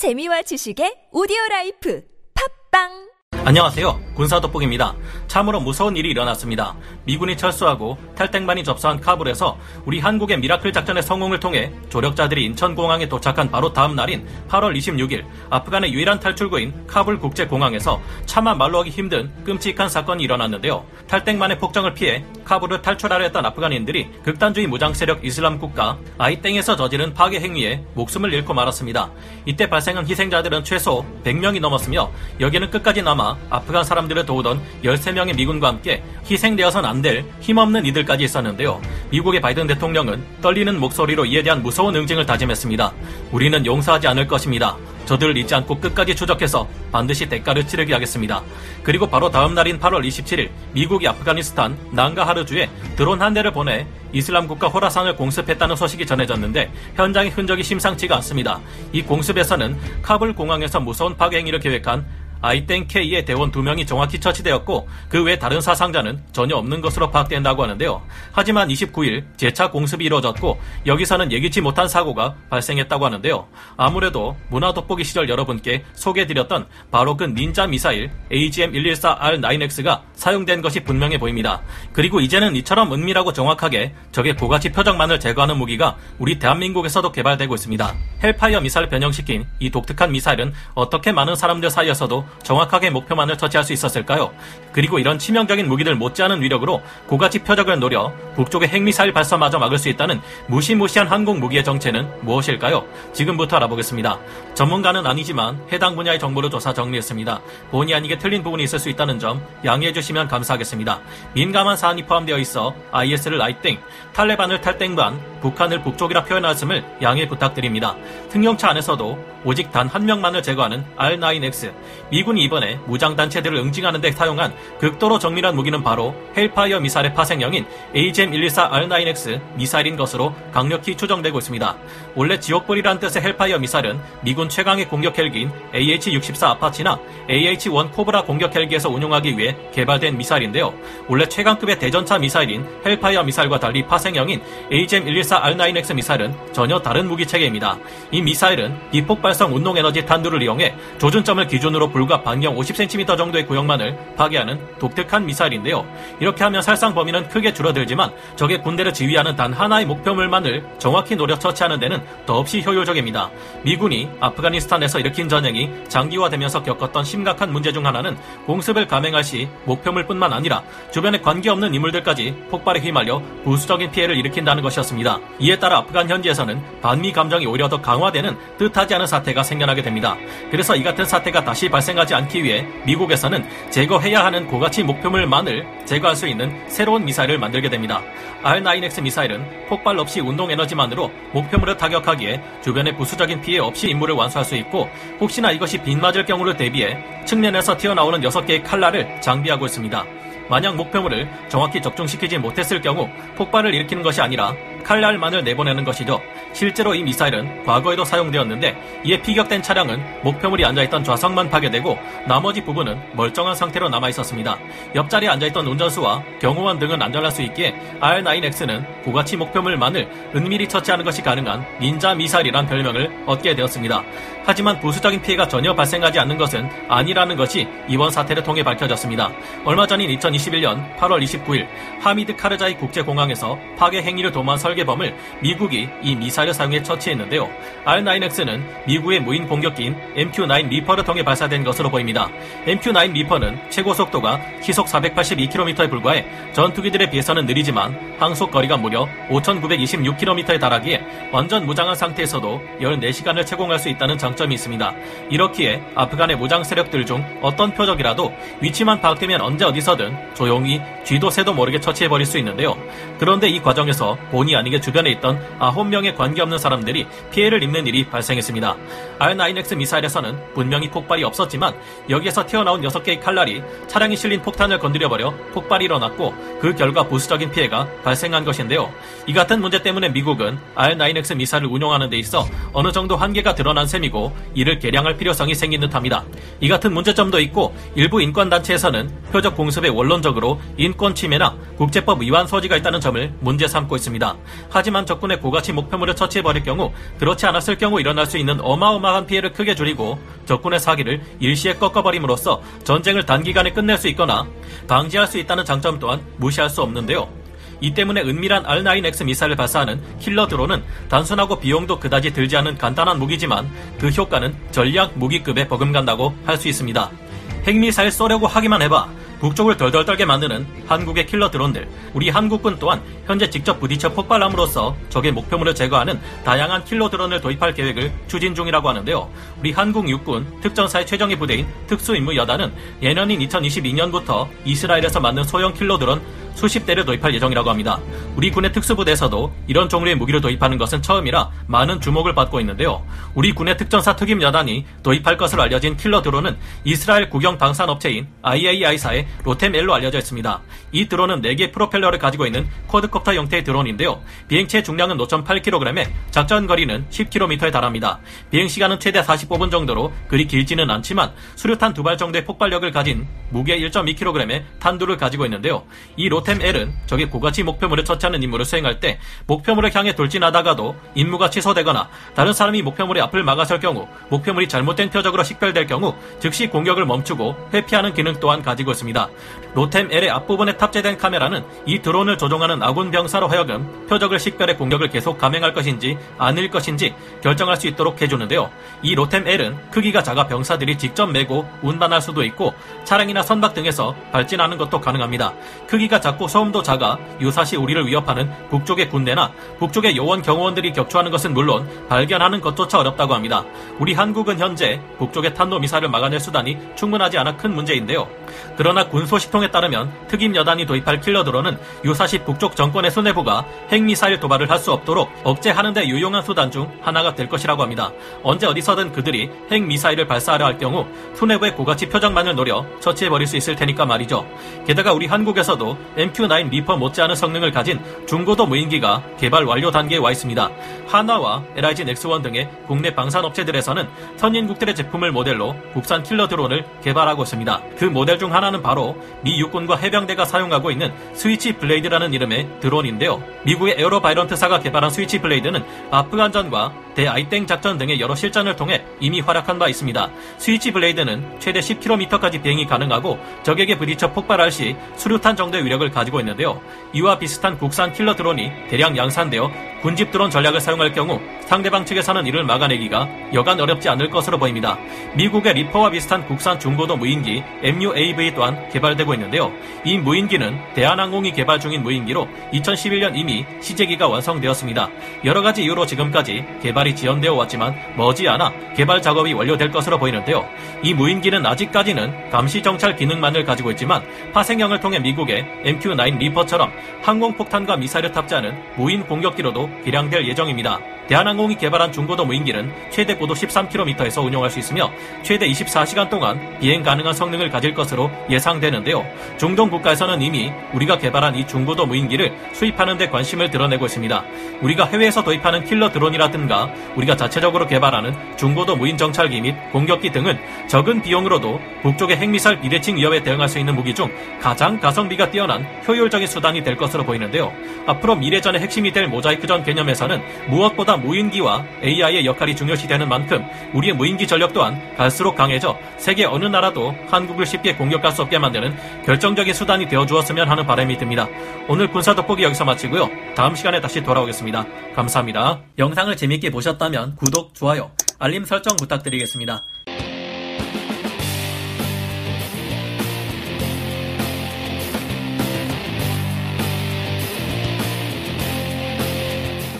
재미와 지식의 오디오 라이프. 팟빵 안녕하세요. 군사 돋보기입니다. 참으로 무서운 일이 일어났습니다. 미군이 철수하고 탈땡반이 접수한 카불에서 우리 한국의 미라클 작전의 성공을 통해 조력자들이 인천공항에 도착한 바로 다음 날인 8월 26일 아프간의 유일한 탈출구인 카불 국제공항에서 차마 말로 하기 힘든 끔찍한 사건이 일어났는데요. 탈땡반의 폭정을 피해 카불을 탈출하려 했던 아프간인들이 극단주의 무장 세력 이슬람 국가 아이땡에서 저지른 파괴 행위에 목숨을 잃고 말았습니다. 이때 발생한 희생자들은 최소 100명이 넘었으며 여기는 끝까지 남아 아프간 사람들을 도우던 13명의 미군과 함께 희생되어선 안 될 힘없는 이들까지 있었는데요. 미국의 바이든 대통령은 떨리는 목소리로 이에 대한 무서운 응징을 다짐했습니다. 우리는 용서하지 않을 것입니다. 저들을 잊지 않고 끝까지 추적해서 반드시 대가를 치르게 하겠습니다. 그리고 바로 다음 날인 8월 27일 미국이 아프가니스탄 난가하르주에 드론 한 대를 보내 이슬람 국가 호라산을 공습했다는 소식이 전해졌는데 현장의 흔적이 심상치가 않습니다. 이 공습에서는 카불 공항에서 무서운 파괴 행위를 계획한 아이땡 K의 대원 두 명이 정확히 처치되었고 그 외 다른 사상자는 전혀 없는 것으로 파악된다고 하는데요. 하지만 29일 재차 공습이 이루어졌고 여기서는 예기치 못한 사고가 발생했다고 하는데요. 아무래도 문화 돋보기 시절 여러분께 소개해드렸던 바로 그 닌자 미사일 AGM-114R9X가 사용된 것이 분명해 보입니다. 그리고 이제는 이처럼 은밀하고 정확하게 적의 고가치 표적만을 제거하는 무기가 우리 대한민국에서도 개발되고 있습니다. 헬파이어 미사일을 변형시킨 이 독특한 미사일은 어떻게 많은 사람들 사이에서도 정확하게 목표만을 터치할 수 있었을까요? 그리고 이런 치명적인 무기들 못지않은 위력으로 고가치 표적을 노려 북쪽의 핵미사일 발사마저 막을 수 있다는 무시무시한 항공 무기의 정체는 무엇일까요? 지금부터 알아보겠습니다. 전문가는 아니지만 해당 분야의 정보를 조사 정리했습니다. 본의 아니게 틀린 부분이 있을 수 있다는 점 양해해 주시면 감사하겠습니다. 민감한 사안이 포함되어 있어 IS를 아이땡, 탈레반을 탈땡반, 북한을 북쪽이라 표현하였음을 양해 부탁드립니다. 승용차 안에서도 오직 단 한 명만을 제거하는 R9X. 미군이 이번에 무장단체들을 응징하는 데 사용한 극도로 정밀한 무기는 바로 헬파이어 미사일의 파생형인 AGM-114R9X 미사일인 것으로 강력히 추정되고 있습니다. 원래 지옥불이란 뜻의 헬파이어 미사일은 미군 최강의 공격 헬기인 AH-64 아파치나 AH-1 코브라 공격 헬기에서 운용하기 위해 개발된 미사일인데요. 원래 최강급의 대전차 미사일인 헬파이어 미사일과 달리 파생형인 AGM-114R9X 미사일은 전혀 다른 무기 체계입니다. 이 미사일은 비폭발성 운동 에너지 탄두를 이용해 조준점을 기준으로 불과 반경 50cm 정도의 구역만을 파괴하는 독특한 미사일인데요. 이렇게 하면 살상 범위는 크게 줄어들지만 적의 군대를 지휘하는 단 하나의 목표물만을 정확히 노려 처치하는 데는 더없이 효율적입니다. 미군이 아프가니스탄에서 일으킨 전쟁이 장기화되면서 겪었던 심각한 문제 중 하나는 공습을 감행할 시 목표물뿐만 아니라 주변에 관계없는 인물들까지 폭발에 휘말려 부수적인 피해를 일으킨다는 것이었습니다. 이에 따라 아프간 현지에서는 반미 감정이 오히려 더 강화되는 뜻하지 않은 사태가 생겨나게 됩니다. 그래서 이 같은 사태가 다시 발생하지 않기 위해 미국에서는 제거해야 하는 고가치 목표물만을 제거할 수 있는 새로운 미사일을 만들게 됩니다. R9X 미사일은 폭발 없이 운동 에너지만으로 목표물을 타격하기에 주변의 부수적인 피해 없이 임무를 완수할 수 있고 혹시나 이것이 빗맞을 경우를 대비해 측면에서 튀어나오는 6개의 칼날을 장비하고 있습니다. 만약 목표물을 정확히 적중시키지 못했을 경우 폭발을 일으키는 것이 아니라 칼날 만을 내보내는 것이죠. 실제로 이 미사일은 과거에도 사용되었는데 이에 피격된 차량은 목표물이 앉아있던 좌석만 파괴되고 나머지 부분은 멀쩡한 상태로 남아 있었습니다. 옆자리에 앉아있던 운전수와 경호원 등은 안전할 수 있기에 R9X는 고가치 목표물만을 은밀히 처치하는 것이 가능한 닌자 미사일이란 별명을 얻게 되었습니다. 하지만 부수적인 피해가 전혀 발생하지 않는 것은 아니라는 것이 이번 사태를 통해 밝혀졌습니다. 얼마 전인 2021년 8월 29일 하미드 카르자이 국제공항에서 파괴 행위를 도모한 설계범을 미국이 이 미사일을 사용해 처치했는데요. R9X는 미국의 무인 공격기인 MQ-9 리퍼를 통해 발사된 것으로 보입니다. MQ-9 리퍼는 최고 속도가 시속 482km에 불과해 전투기들에 비해서는 느리지만 항속 거리가 무려 5,926km에 달하기에 완전 무장한 상태에서도 14시간을 채공할 수 있다는 장점이 있습니다. 이렇기에 아프간의 무장 세력들 중 어떤 표적이라도 위치만 파악되면 언제 어디서든 조용히 쥐도 새도 모르게 처치해버릴 수 있는데요. 그런데 이 과정에서 본의 아니게 주변에 있던 9명의 관계없는 사람들이 피해를 입는 일이 발생했습니다. R9X 미사일에서는 분명히 폭발이 없었지만 여기에서 튀어나온 6개의 칼날이 차량에 실린 폭탄을 건드려버려 폭발이 일어났고 그 결과 부수적인 피해가 발생한 것인데요. 이 같은 문제 때문에 미국은 R9X 미사일을 운용하는 데 있어 어느 정도 한계가 드러난 셈이고 이를 개량할 필요성이 생긴 듯합니다. 이 같은 문제점도 있고 일부 인권단체에서는 표적 공습에 원론적으로 인권 침해나 국제법 위반 소지가 있다는 점을 문제 삼고 있습니다. 하지만 적군의 고가치 목표물을 처치해버릴 경우 그렇지 않았을 경우 일어날 수 있는 어마어마한 피해를 크게 줄이고 적군의 사기를 일시에 꺾어버림으로써 전쟁을 단기간에 끝낼 수 있거나 방지할 수 있다는 장점 또한 무시할 수 없는데요. 이 때문에 은밀한 R9X 미사일을 발사하는 킬러 드론은 단순하고 비용도 그다지 들지 않은 간단한 무기지만 그 효과는 전략 무기급에 버금간다고 할 수 있습니다. 핵미사일 쏘려고 하기만 해봐 북쪽을 덜덜 떨게 만드는 한국의 킬러 드론들. 우리 한국군 또한 현재 직접 부딪혀 폭발함으로써 적의 목표물을 제거하는 다양한 킬러 드론을 도입할 계획을 추진 중이라고 하는데요. 우리 한국 육군 특전사의 최정예 부대인 특수임무여단은 내년인 2022년부터 이스라엘에서 만든 소형 킬러 드론 수십 대를 도입할 예정이라고 합니다. 우리 군의 특수부대에서도 이런 종류의 무기를 도입하는 것은 처음이라 많은 주목을 받고 있는데요. 우리 군의 특전사 특임 여단이 도입할 것으로 알려진 킬러 드론은 이스라엘 국영 방산 업체인 IAI사의 로템L로 알려져 있습니다. 이 드론은 4개 프로펠러를 가지고 있는 quadcopter 형태의 드론인데요. 비행체 중량은 5.8kg에 작전 거리는 10km에 달합니다. 비행 시간은 최대 45분 정도로 그리 길지는 않지만 수류탄 두 발 정도의 폭발력을 가진 무게 1.2kg의 탄두를 가지고 있는데요. 이 로템 L은 적의 고가치 목표물을 처치하는 임무를 수행할 때 목표물을 향해 돌진하다가도 임무가 취소되거나 다른 사람이 목표물의 앞을 막아설 경우 목표물이 잘못된 표적으로 식별될 경우 즉시 공격을 멈추고 회피하는 기능 또한 가지고 있습니다. 로템 L의 앞부분에 탑재된 카메라는 이 드론을 조종하는 아군 병사로 하여금 표적을 식별해 공격을 계속 감행할 것인지 아닐 것인지 결정할 수 있도록 해주는데요. 이 로템 L은 크기가 작아 병사들이 직접 메고 운반할 수도 있고 차량이나 선박 등에서 발진하는 것도 가능합니다. 크기가 작고 소음도 작아 유사시 우리를 위협하는 북쪽의 군대나 북쪽의 요원 경호원들이 격추하는 것은 물론 발견하는 것조차 어렵다고 합니다. 우리 한국은 현재 북쪽의 탄도 미사를 막아낼 수단이 충분하지 않아 큰 문제인데요. 그러나 군 소식통에 따르면 특임 여단이 도입할 킬러 드론은 유사시 북쪽 정권의 수뇌부가 핵미사일 도발을 할 수 없도록 억제하는 데 유용한 수단 중 하나가 될 것이라고 합니다. 언제 어디서든 그들이 핵미사일을 발사하려 할 경우 수뇌부의 고가치 표적만을 노려 처치해버릴 수 있을 테니까 말이죠. 게다가 우리 한국에서도 MQ-9 리퍼 못지않은 성능을 가진 중고도 무인기가 개발 완료 단계에 와 있습니다. 한화와 LIG 넥스원 등의 국내 방산 업체들에서는 선진국들의 제품을 모델로 국산 킬러 드론을 개발하고 있습니다. 그 모델 중 하나는 바로 미 육군과 해병대가 사용하고 있는 Switchblade라는 이름의 드론인데요. 미국의 AeroVironment사가 개발한 Switchblade는 아프간전과 대I땡 작전 등의 여러 실전을 통해 이미 활약한 바 있습니다. 스위치 블레이드는 최대 10km까지 비행이 가능하고 적에게 부딪혀 폭발할 시 수류탄 정도의 위력을 가지고 있는데요. 이와 비슷한 국산 킬러 드론이 대량 양산되어 군집 드론 전략을 사용할 경우 상대방 측에서는 이를 막아내기가 여간 어렵지 않을 것으로 보입니다. 미국의 리퍼와 비슷한 국산 중고도 무인기 MUAV 또한 개발되고 있는데요. 이 무인기는 대한항공이 개발 중인 무인기로 2011년 이미 시제기가 완성되었습니다. 여러 가지 이유로 지금까지 개발이 지연되어 왔지만 머지않아 개발 작업이 완료될 것으로 보이는데요. 이 무인기는 아직까지는 감시 정찰 기능만을 가지고 있지만 파생형을 통해 미국의 MQ-9 리퍼처럼 항공폭탄과 미사일을 탑재하는 무인 공격기로도 개량될 예정입니다. 대한항공이 개발한 중고도 무인기는 최대 고도 13km에서 운용할 수 있으며 최대 24시간 동안 비행 가능한 성능을 가질 것으로 예상되는데요. 중동 국가에서는 이미 우리가 개발한 이 중고도 무인기를 수입하는 데 관심을 드러내고 있습니다. 우리가 해외에서 도입하는 킬러 드론이라든가 우리가 자체적으로 개발하는 중고도 무인 정찰기 및 공격기 등은 적은 비용으로도 북쪽의 핵미사일 비대칭 위협에 대응할 수 있는 무기 중 가장 가성비가 뛰어난 효율적인 수단이 될 것으로 보이는데요. 앞으로 미래전의 핵심이 될 모자이크전 개념에서는 무엇보다 무인기와 AI의 역할이 중요시되는 만큼 우리의 무인기 전력 또한 갈수록 강해져 세계 어느 나라도 한국을 쉽게 공격할 수 없게 만드는 결정적인 수단이 되어 주었으면 하는 바람이 듭니다. 오늘 군사 돋보기 여기서 마치고요. 다음 시간에 다시 돌아오겠습니다. 감사합니다. 영상을 재밌게 보셨다면 구독, 좋아요, 알림 설정 부탁드리겠습니다.